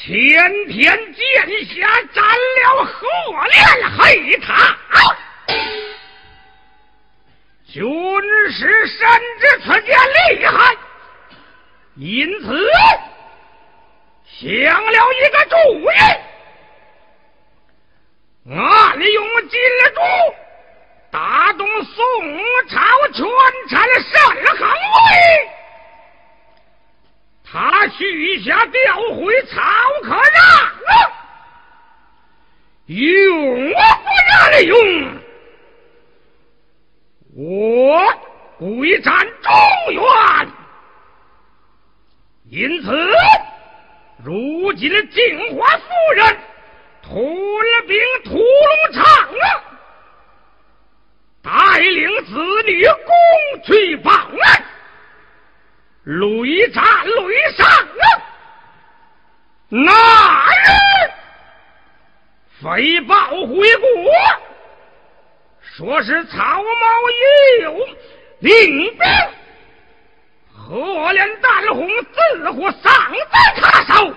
前天剑下斩了何连黑塔，军师深知此剑厉害，因此想了一个主意。暗用金珠打动宋朝权臣单衡威，他许下调回曹可让，用我不任用，我归占中原。因此，如今的镜花夫人。屠了兵屠龙场啊，带领子女攻去报案，屡战屡伤啊！那人飞报回国，说是曹髦有领兵，何连胆红自乎丧在他手。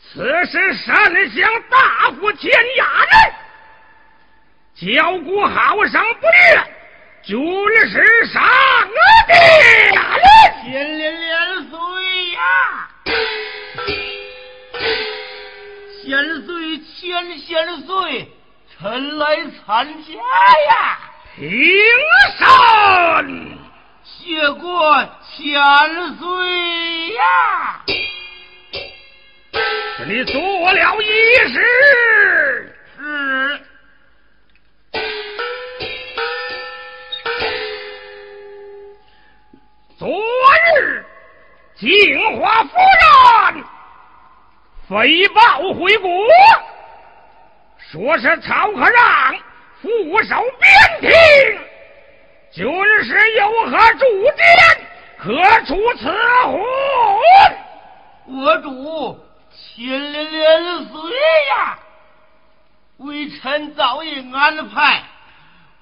此时山乡大夫前衙人，教鼓好生不略，军师上殿，千连连岁呀，千岁千千岁，臣来参加呀，平身，谢过千岁呀。你做了一事是，昨日镜花夫人飞报回国，说是曹可让副守边庭，军师有何主见，可出此婚？我主。千连连岁呀！微臣早已安排，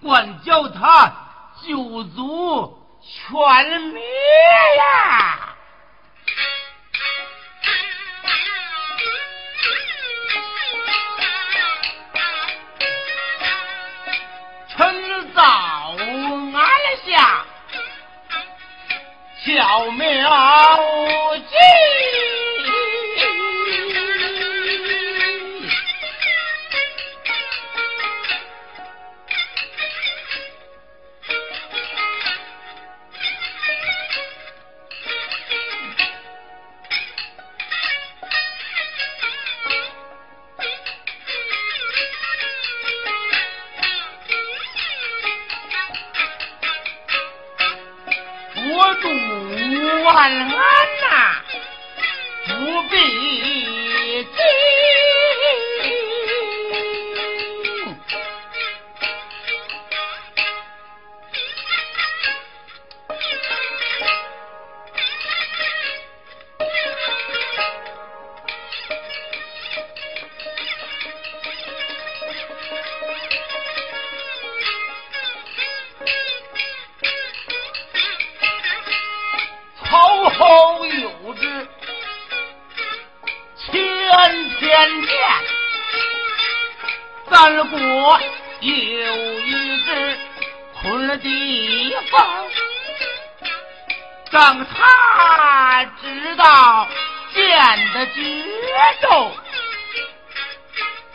管教他九族全灭呀！趁早安下，巧妙计。奏，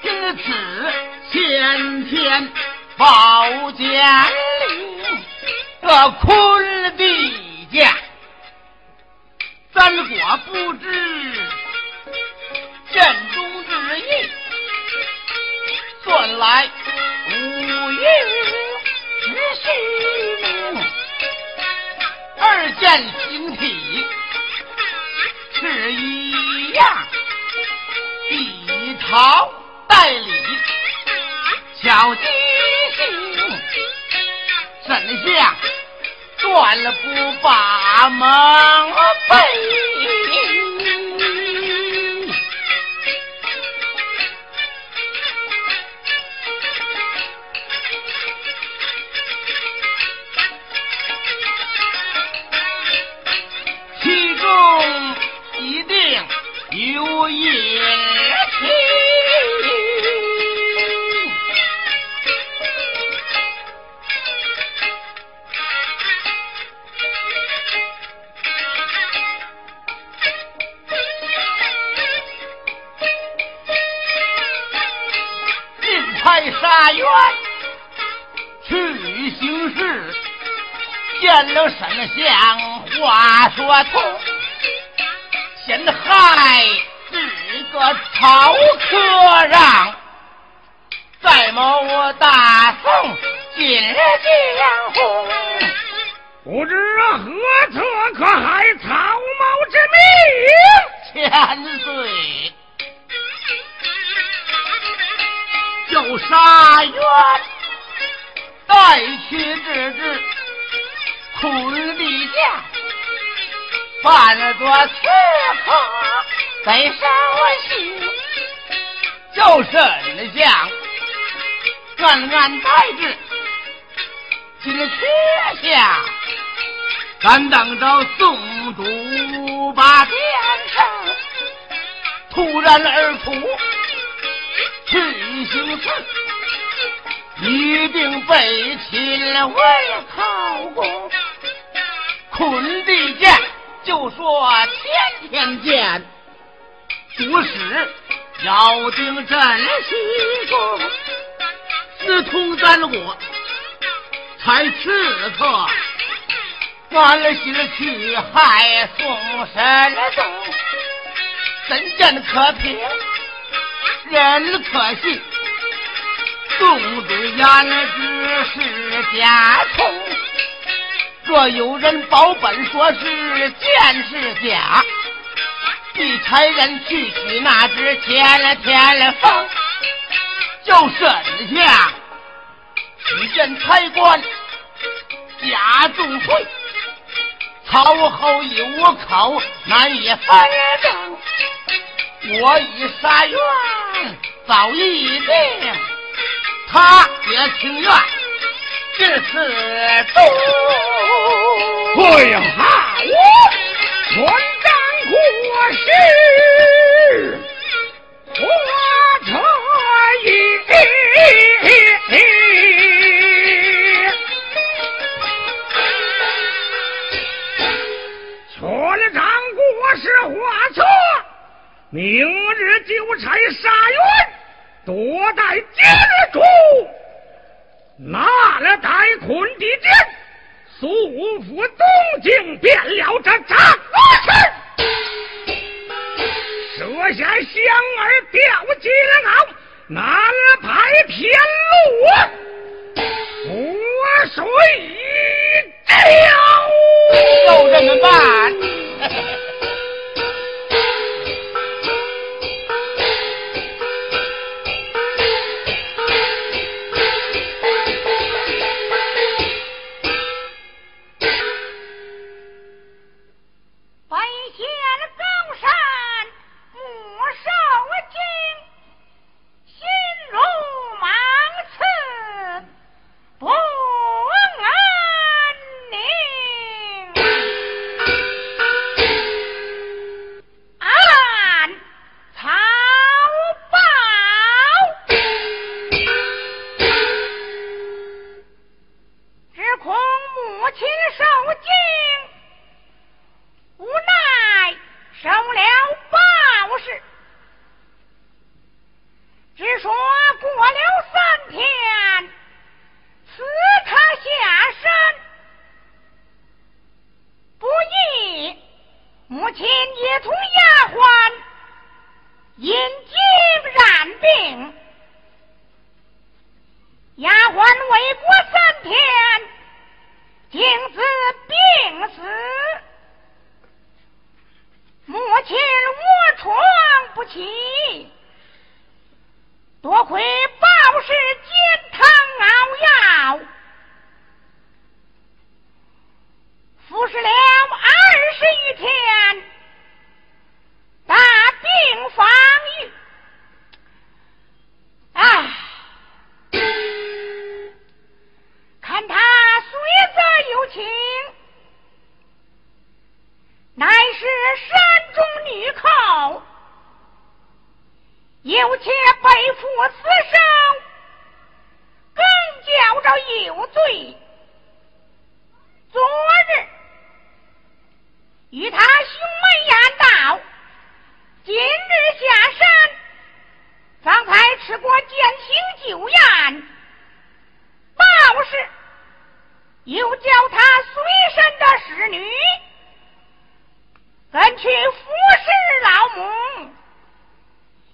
因此先天宝剑里这坤地剑，三国不知好代理小金星怎么断了不把吗见了神相话说通。陷害是个超客让，在某大宋进江湖，不知何策可害曹某之命？千岁，就杀冤，带去治治扮作刺客在山行，叫神像暗暗待之。今缺下，咱等着宋都把殿上突然而出去行刺，一定被擒为考功，坤地剑。就说天天见，不是要定真西宫，私通三国，才刺客，关了心去害宋神宗，真剑可平，人可信，宋都言之是假充。若有人保本说是剑是假，必差人去取那只天天凤，叫沈下只见差官加重罪，曹后有口难以翻正。我已杀冤早已定，他也情愿。至此都会好，全仗国事，我特意全仗国师花策，明日就差沙员多带金珠。拿了戴坤的剑，速赴东京，变了这张事，设下香儿吊金鳌，拿了派天路，我水掉，就这么办。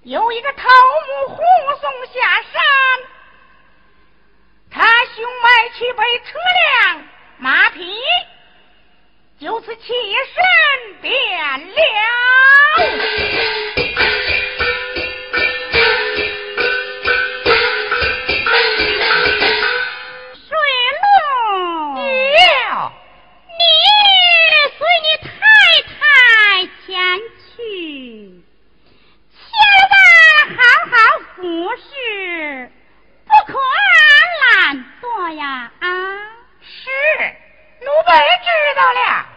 有一个头目护送下山他胸外去备车辆马匹就此起身变了哎呀，啊，是，奴婢知道了。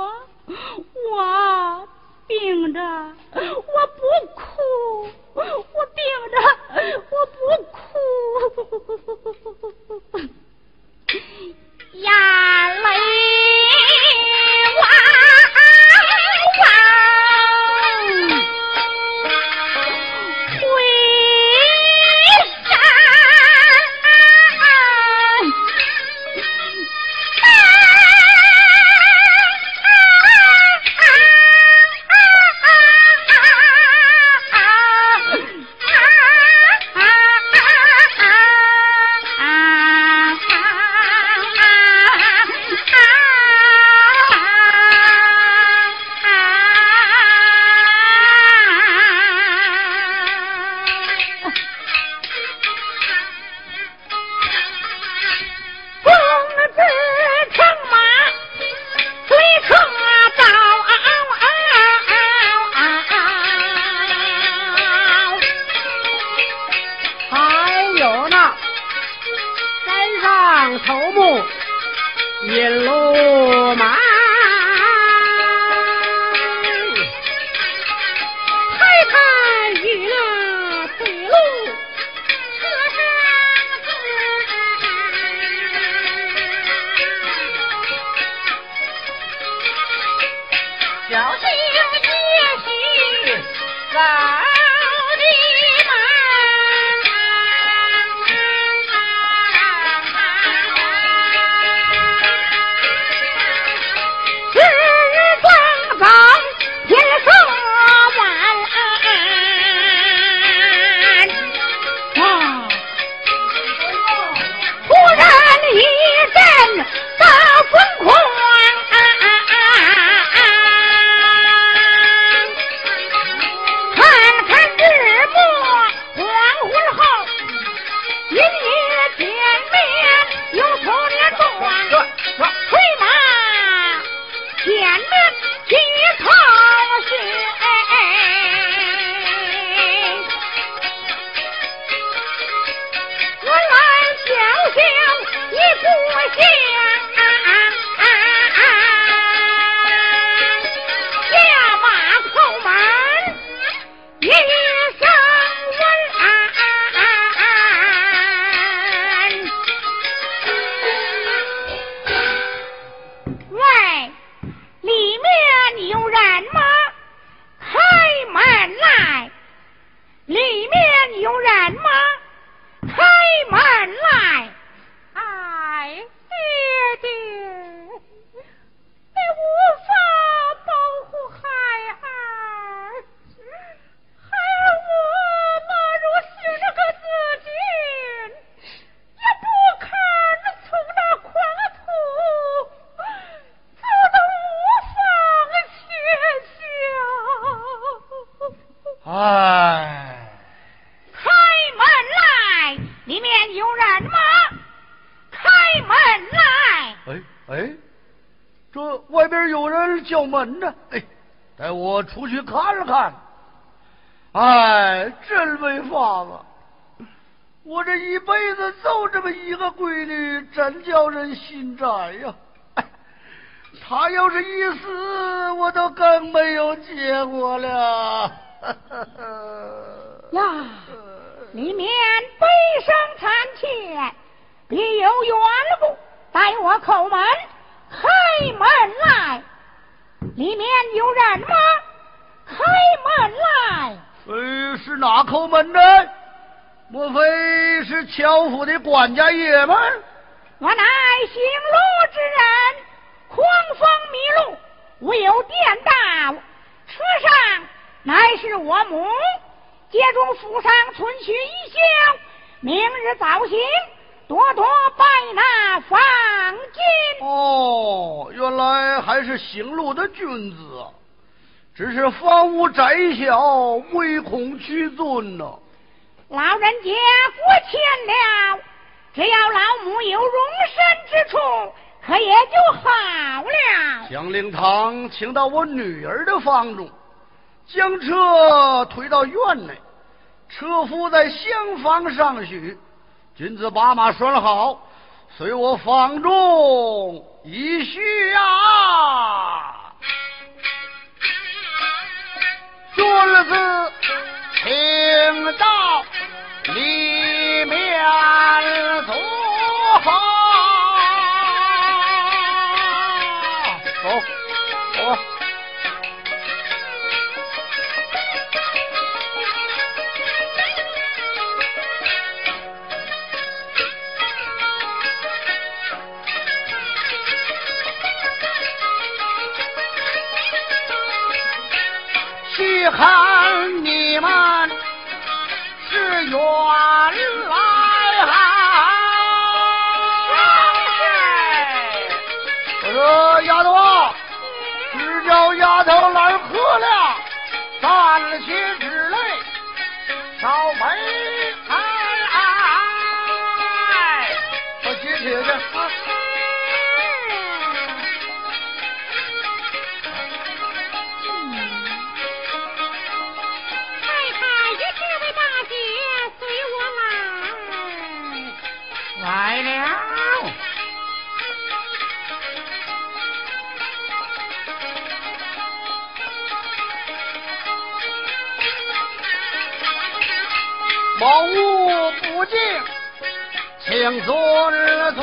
我，我病着，我不哭，我病着，我不哭，眼泪。出去看看，哎，真没法子！我这一辈子就这么一个闺女，真叫人心窄呀！她要是一死，我都更没有结果了。呀，里面悲伤惨切，别有缘故，待我叩门，开门来。里面有人吗？开门来！呃，是哪口门呢？莫非是乔府的管家爷们？我乃行路之人，狂风迷路，未有电道。车上乃是我母，接中府上存取一宵，明日早行，多多拜那方巾。哦，原来还是行路的君子。只是房屋窄小，唯恐屈尊呐。老人家过谦了，只要老母有容身之处，可也就好了。将灵堂请到我女儿的房中，将车推到院内，车夫在厢房上许。君子把马拴好，随我房中一叙啊。君子，请到里面坐。看你们是远来某无不敬，请尊坐。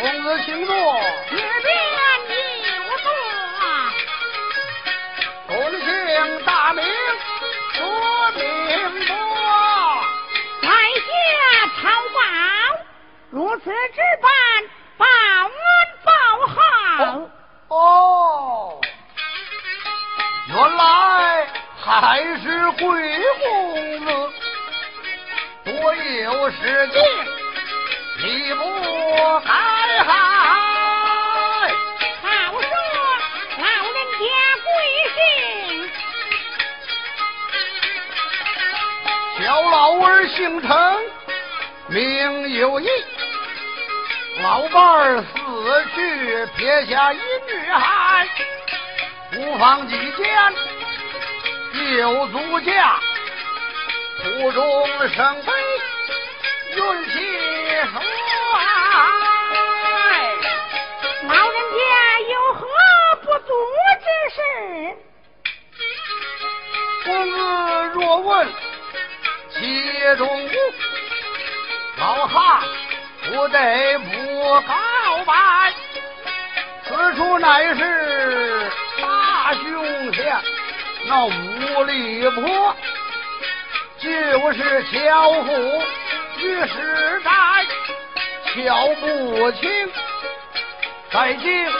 公子请坐。这边有座。公姓大名说明多。在下抄报，如此值班，贵公子，多有失敬，礼不该害。好说老人家贵姓？小老儿姓陈，名有义。老伴儿死去，撇下一女孩，无房几间，有足驾，途中生悲，运气衰。老人家有何不足之事？公子若问其中故，老汉。不得不告白，此处乃是大凶县那五里坡，就是乔府御史宅，乔不清，在京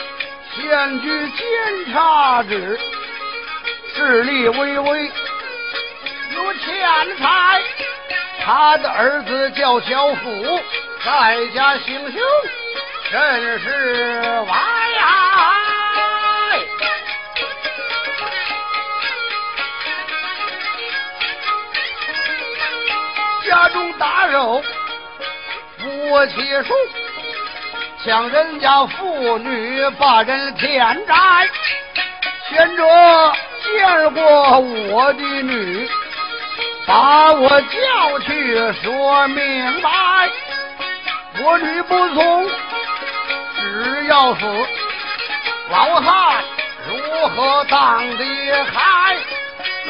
现居监察职，势力微微，有钱财，他的儿子叫乔府。在家行凶，真是歪家中打手不起数，抢人家妇女把人天灾。贤者见过我的女，把我叫去说明白。我女不从，只要死。老汉如何当的开？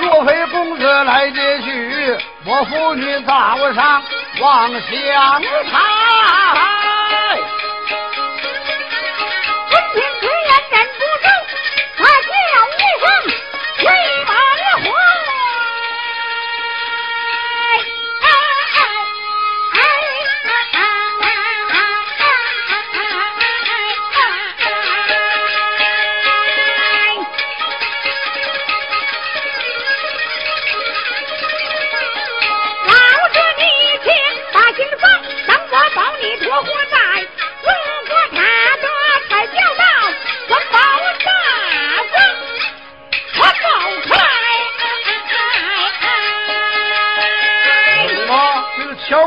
若非公子来接去，我妇女早上望乡台。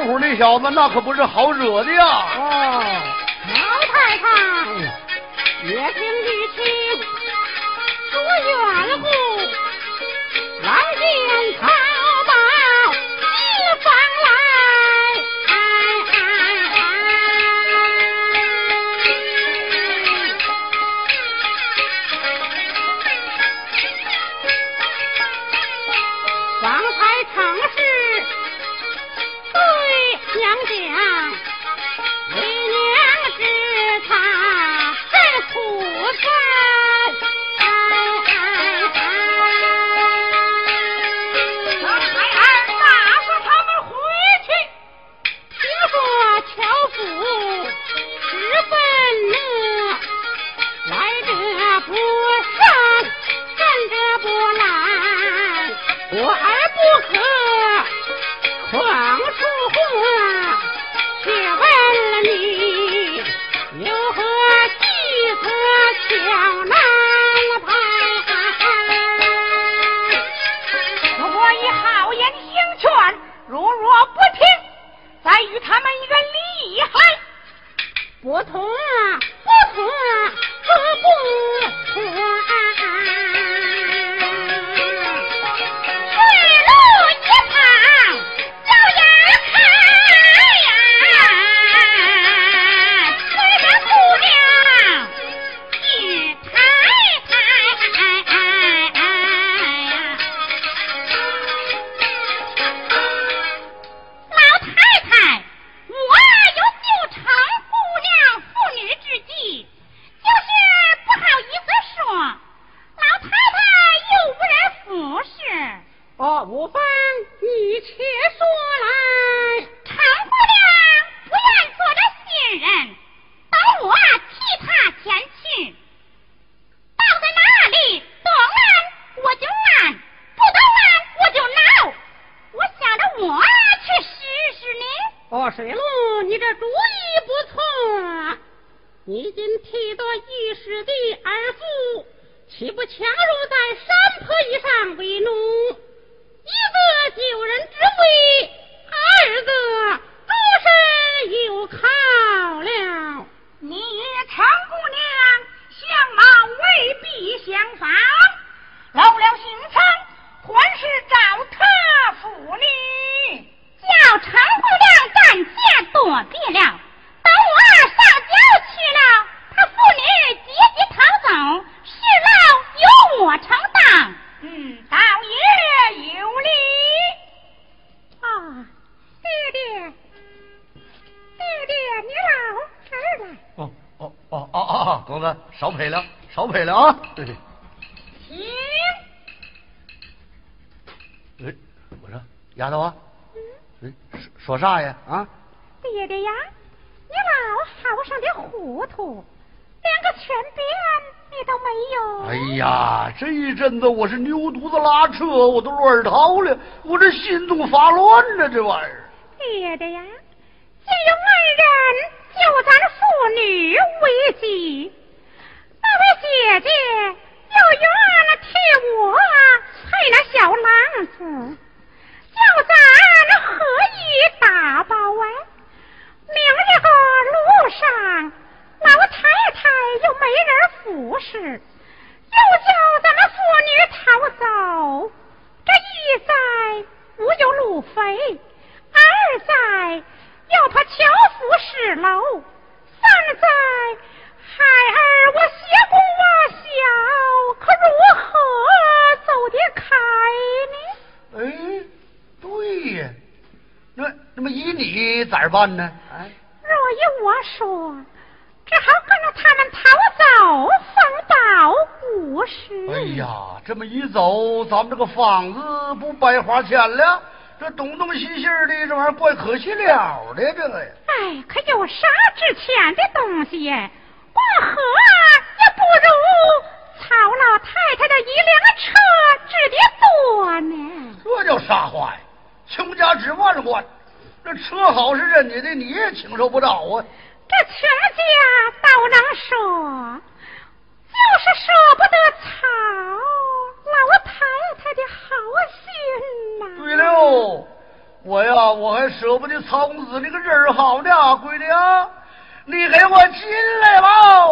虎那小子，那可不是好惹的呀！啊，老太太，别听越气，多怨乎，来见他公子少陪了，少陪了啊！对对。请。哎，我说丫头啊，哎，说说啥呀？啊？爹爹呀。你老好上的糊涂，连个权柄你都没有。哎呀，这一阵子我是牛犊子拉车，我都乱套了，我这心中发乱呢，这玩意儿。爹爹呀，既有恩人救咱妇女为己，那位姐姐又愿了替我配那小郎子，叫咱何以打包啊？明日个路上，老太太又没人服侍，又叫咱们妇女逃走。这一在无有路费，二在又怕樵夫失楼，在孩儿我邪公我小，可如何走得开呢？哎，对呀。那那么依你咋办呢？哎，若依我说，只好跟着他们逃走，方保无事。哎呀，这么一走，咱们这个房子不白花钱了？这东东西西的，这玩意儿怪可惜了的，这个呀。哎，可有啥值钱的东西？过河也不如曹老太太的一辆车值的多呢。这叫啥话呀？穷家值万贯，这车好是人家的，你也轻受不着啊！这穷家倒能说，就是舍不得操我太太的好心呐。对了，我呀，我还舍不得曹公子那个人好呢，闺女啊，你给我进来吧，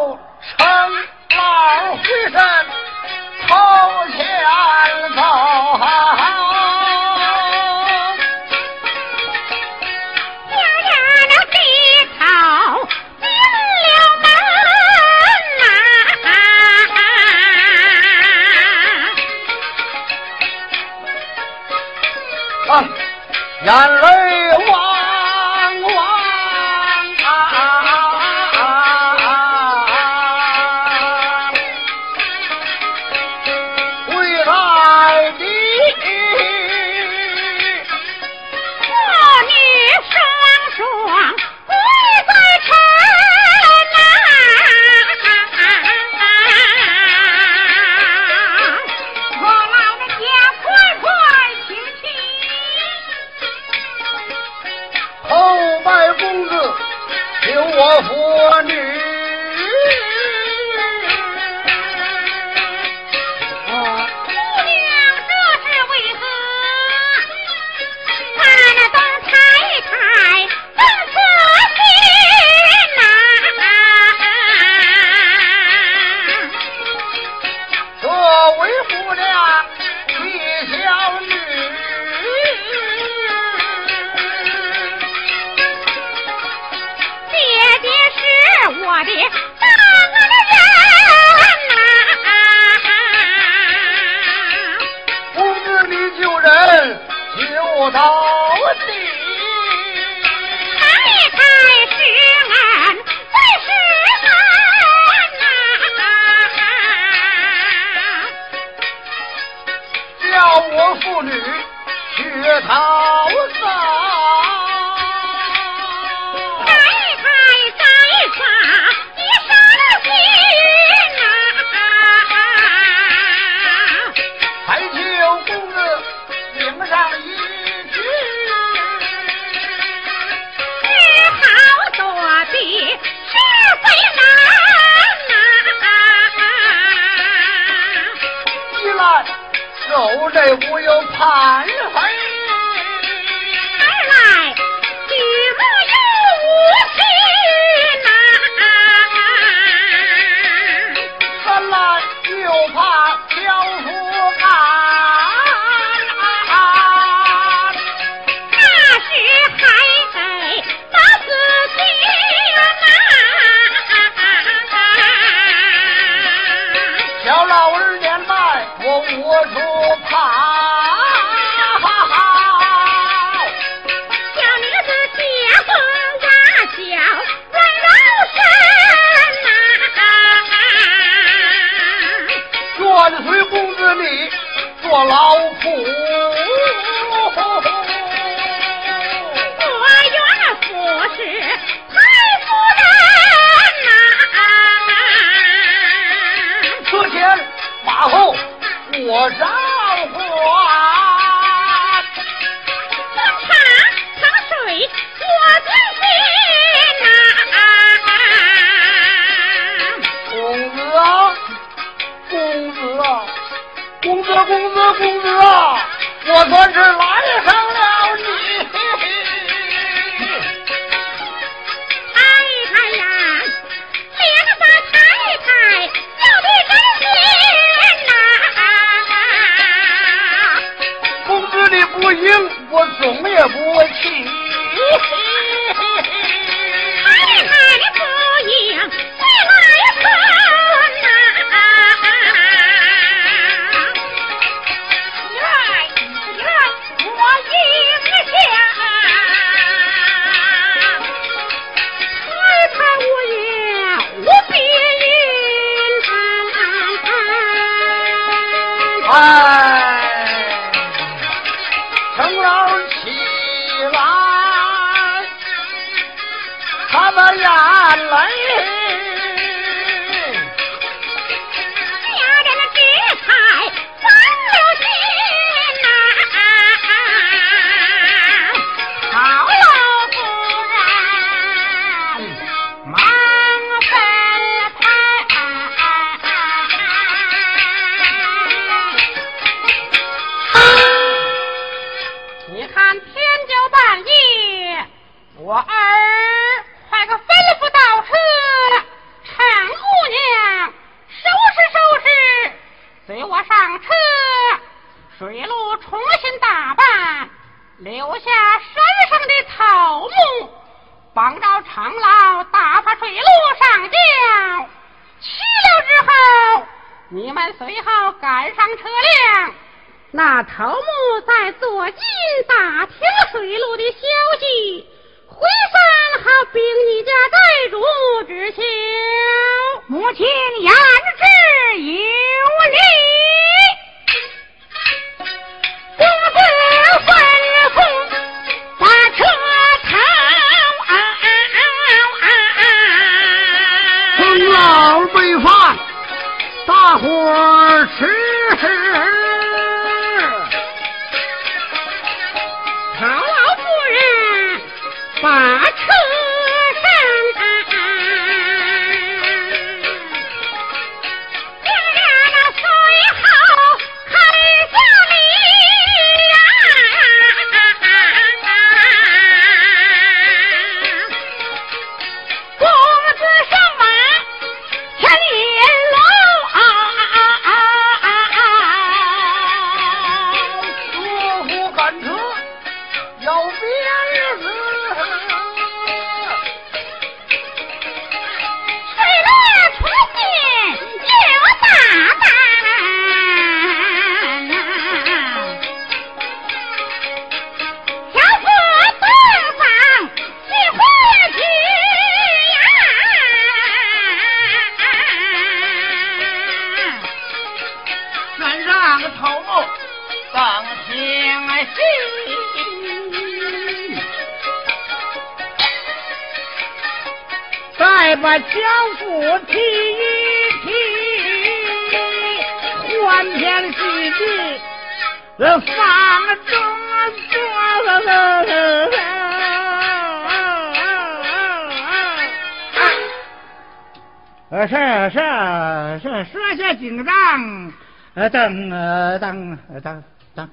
是是是，说些紧张，呃，等等等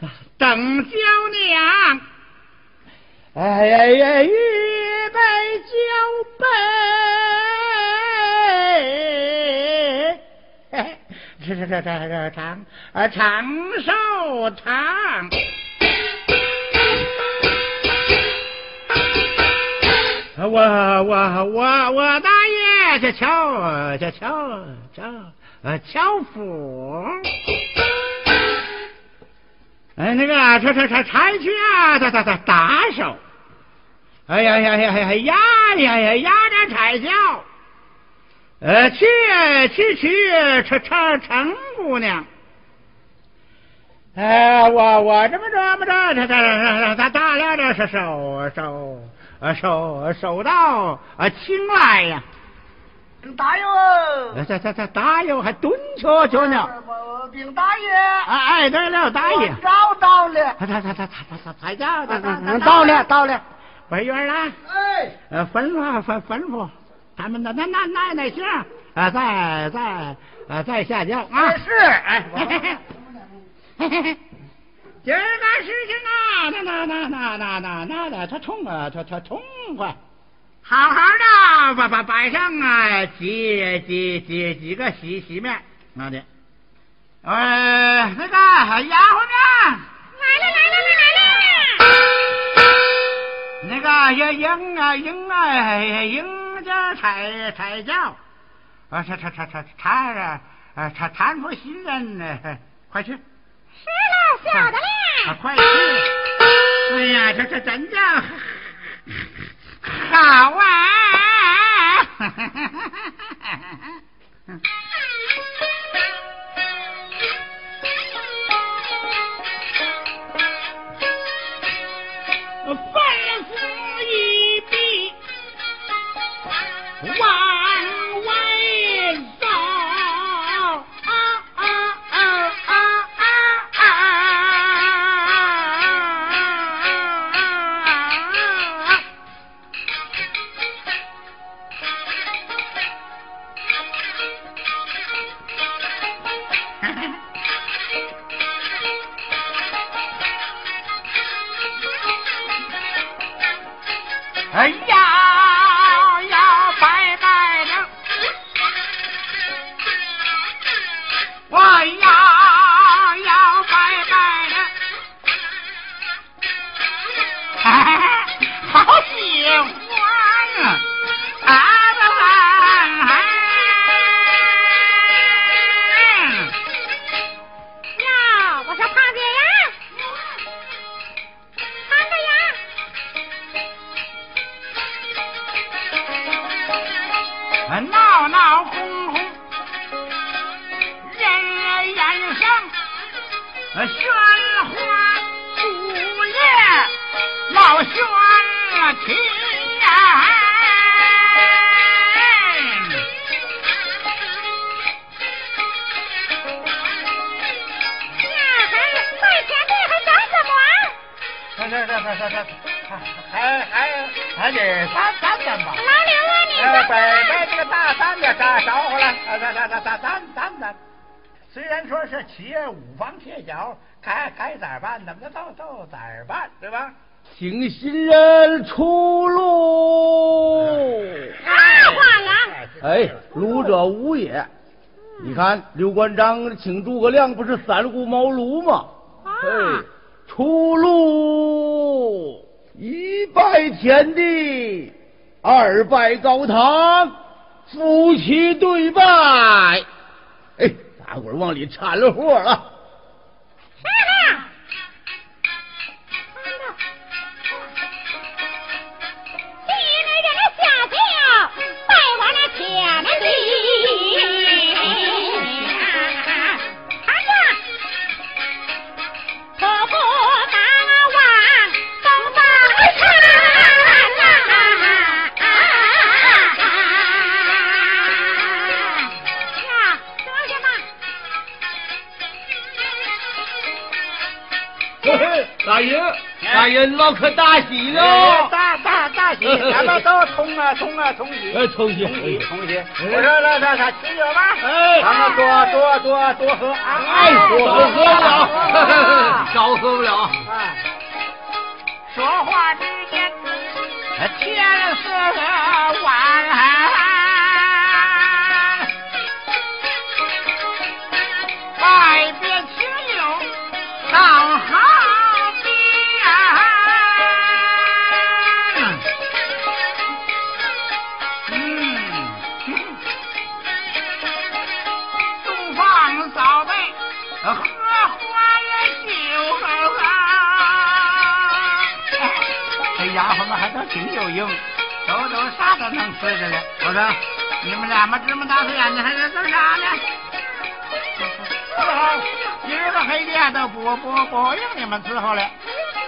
等邓小娘，哎呀呀，预备交杯，这这这这这长啊长寿堂。我我我我大爷这乔这乔乔呃乔夫，哎那个这这这拆去啊，他他他打手，哎呀呀呀呀呀呀呀呀这拆脚，呃去去去成成成姑娘，哎我我这么这么着这这这这大了这是手手。啊，收收到啊，请来呀！大爷，哎，咋咋咋，大爷还蹲着着呢。兵大爷，哎哎，对了大爷，找到了，他他他他他他他下，到了到了，委员儿来，哎，呃，吩咐吩吩咐，他们的那那那那行，啊，在在呃在下轿啊，是，哎，嘿嘿嘿，嘿嘿嘿，今儿个事情呐，那那那那那那那那，他痛啊，他他痛快。好好的把把摆上啊几几几几个席席面，那的，呃那个丫鬟呢？来了来了来了！那个也迎啊迎啊迎家彩彩轿，啊拆拆拆拆拆着啊拆搀扶新人呢，快去。是了，晓得了。快去！哎呀，这这真叫好啊！还还还得三三三吧。老刘啊，你三三。拜这个大三的打招呼来，三三三三三三。虽然说是七月五方贴脚，该该咋办怎么着就咋办，对吧？请新人出路。大话郎。哎，鲁者无也。你看刘关张请诸葛亮不是三顾茅庐吗？啊。出路，一拜天地，二拜高堂，夫妻对拜。哎，大伙儿往里掺了和了。大爷，大爷，老可大喜了！大大大喜，咱们都通啊通啊通喜，哎，同喜通喜。我说那那那七月吧，哎咱们多多多多喝啊！哎，多喝不了，少喝不了。啊，说话之间，天色晚。外都挺有用，都都啥都能吃着了。我说你们俩么这么大岁眼睛还在做啥呢？今儿个黑店都不不不用你们伺候了，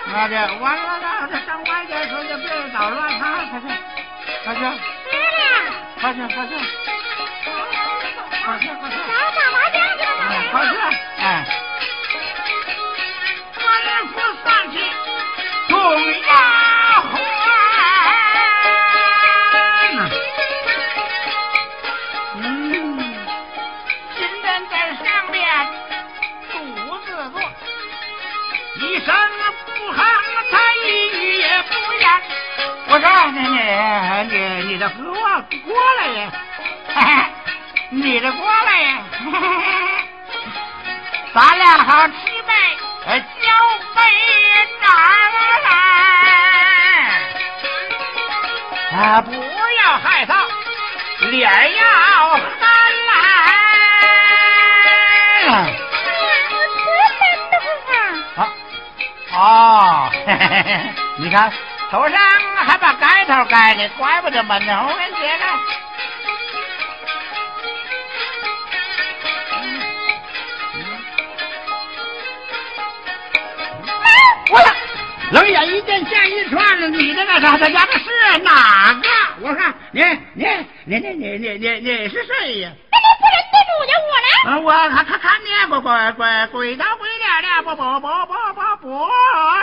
我这完了了，这上外边说就别捣乱哈，快去，快去，快去，快去，快去，快去，打麻将去了吗？哎快去，哎，官府散去众丫哈，你这过来，咱俩好吃呗，交杯盏来。啊，不要害臊，脸要憨来。啊啊，你看，头上还把盖头盖呢，怪不得把头给解了。冷眼一见见一串，你这个啥？他家的是哪个？我看你你你你你你你你是谁呀？那你不认得住的我呢？啊，我看看看你不不跪跪到跪脸的，不不不不不不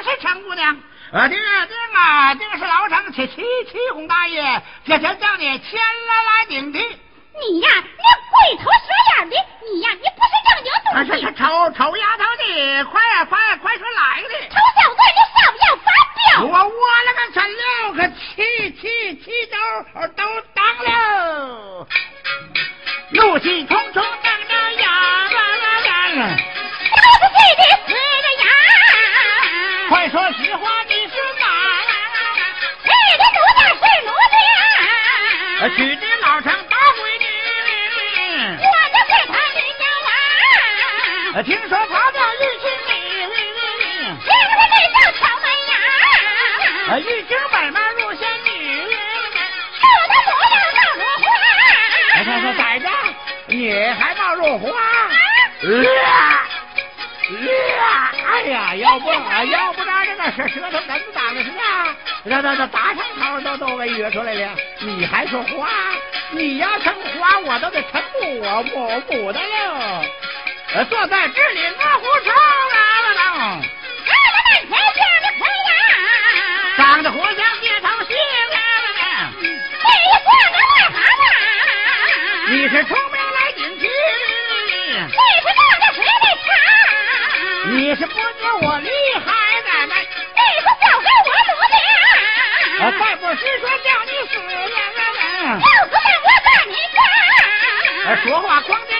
是陈姑娘。啊，这个这个啊，这个是老张启启启宏大爷，这这叫你前来来顶替。你呀，你鬼头蛇眼的，你呀，你不是正经啊，东西，这是臭臭丫头的，快呀快呀快说来的！臭小子，你少要发飙！我我了个真了，可气气气都都当了，怒气冲冲瞪着眼儿。都是谁的死的呀？快说实话，你是哪？你的奴家是奴家？听说他叫玉清女。听我这叫敲门啊，呀，玉清百貌入仙女。说的模样闹如花。哎，他说崽子，你还冒入花？啊呀，哎呀，要不啊，要不然这个舌舌头根子长的是啊，那那那大上头都都给约出来了，你还说花？你要成花，我都得成母我母母的了。呃，坐在这里我胡愁啊啦看了半天像的亏呀，长得活像街头星啊你也像个癞蛤蟆，你是聪明来顶替，你是长得谁的长？你是不知我厉害奶奶。你是小跟我母啊，我，再不是说叫你死了，要不然我把你啊，杀。说话光天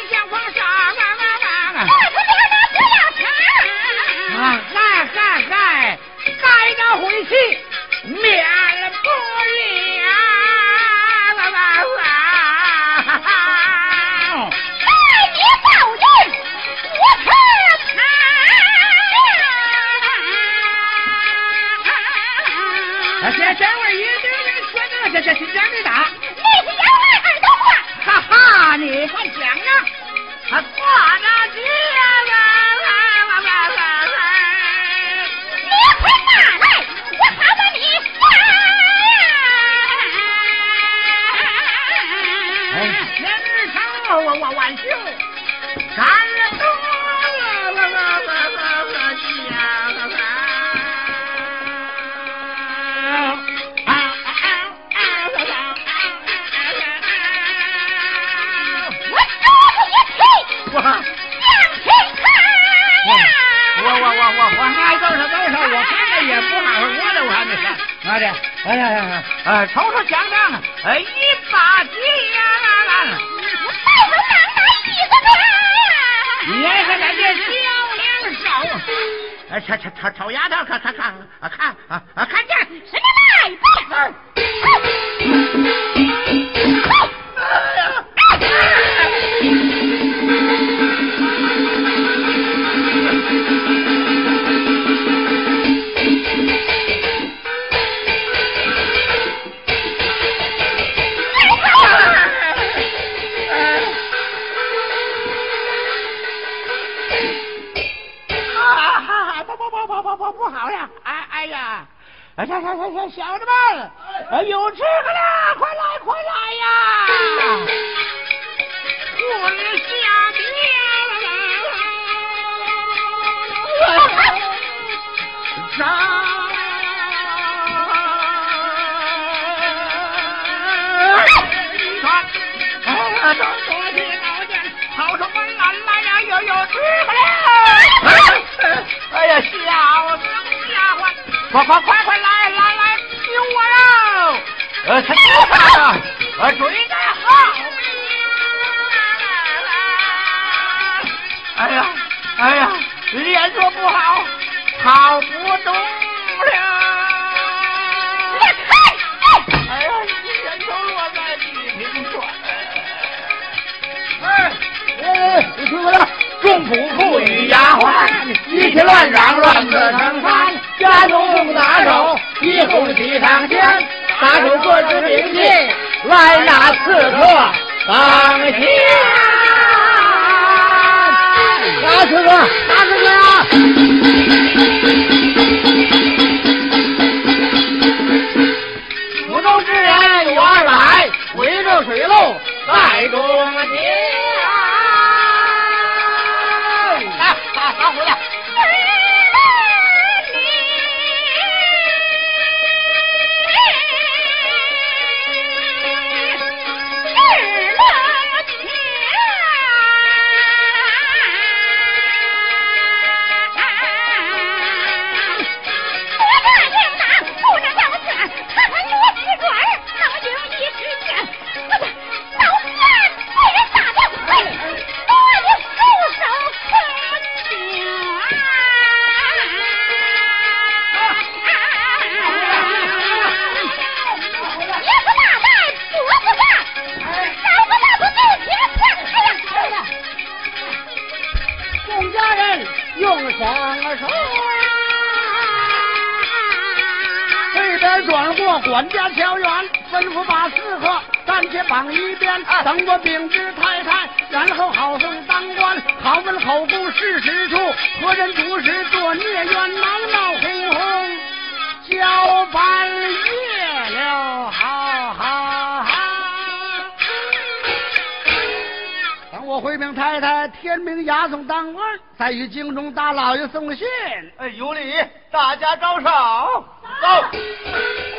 仆妇与丫鬟一起乱嚷，乱自成山。家中打手，一红旗上前，打手各执兵器，来拿刺客当先。打刺客，打刺客呀！府中之人有二百，围着水路在中间。转过管家乔元，吩咐把刺客暂且绑一边，等我禀知太太，然后好送当官。好问口供事实处，何人主使做孽冤，闹闹哄哄，交半夜了，哈哈哈。等我回禀太太，天明押送当官，再与京中大老爷送信。哎，有礼，大家招手。走。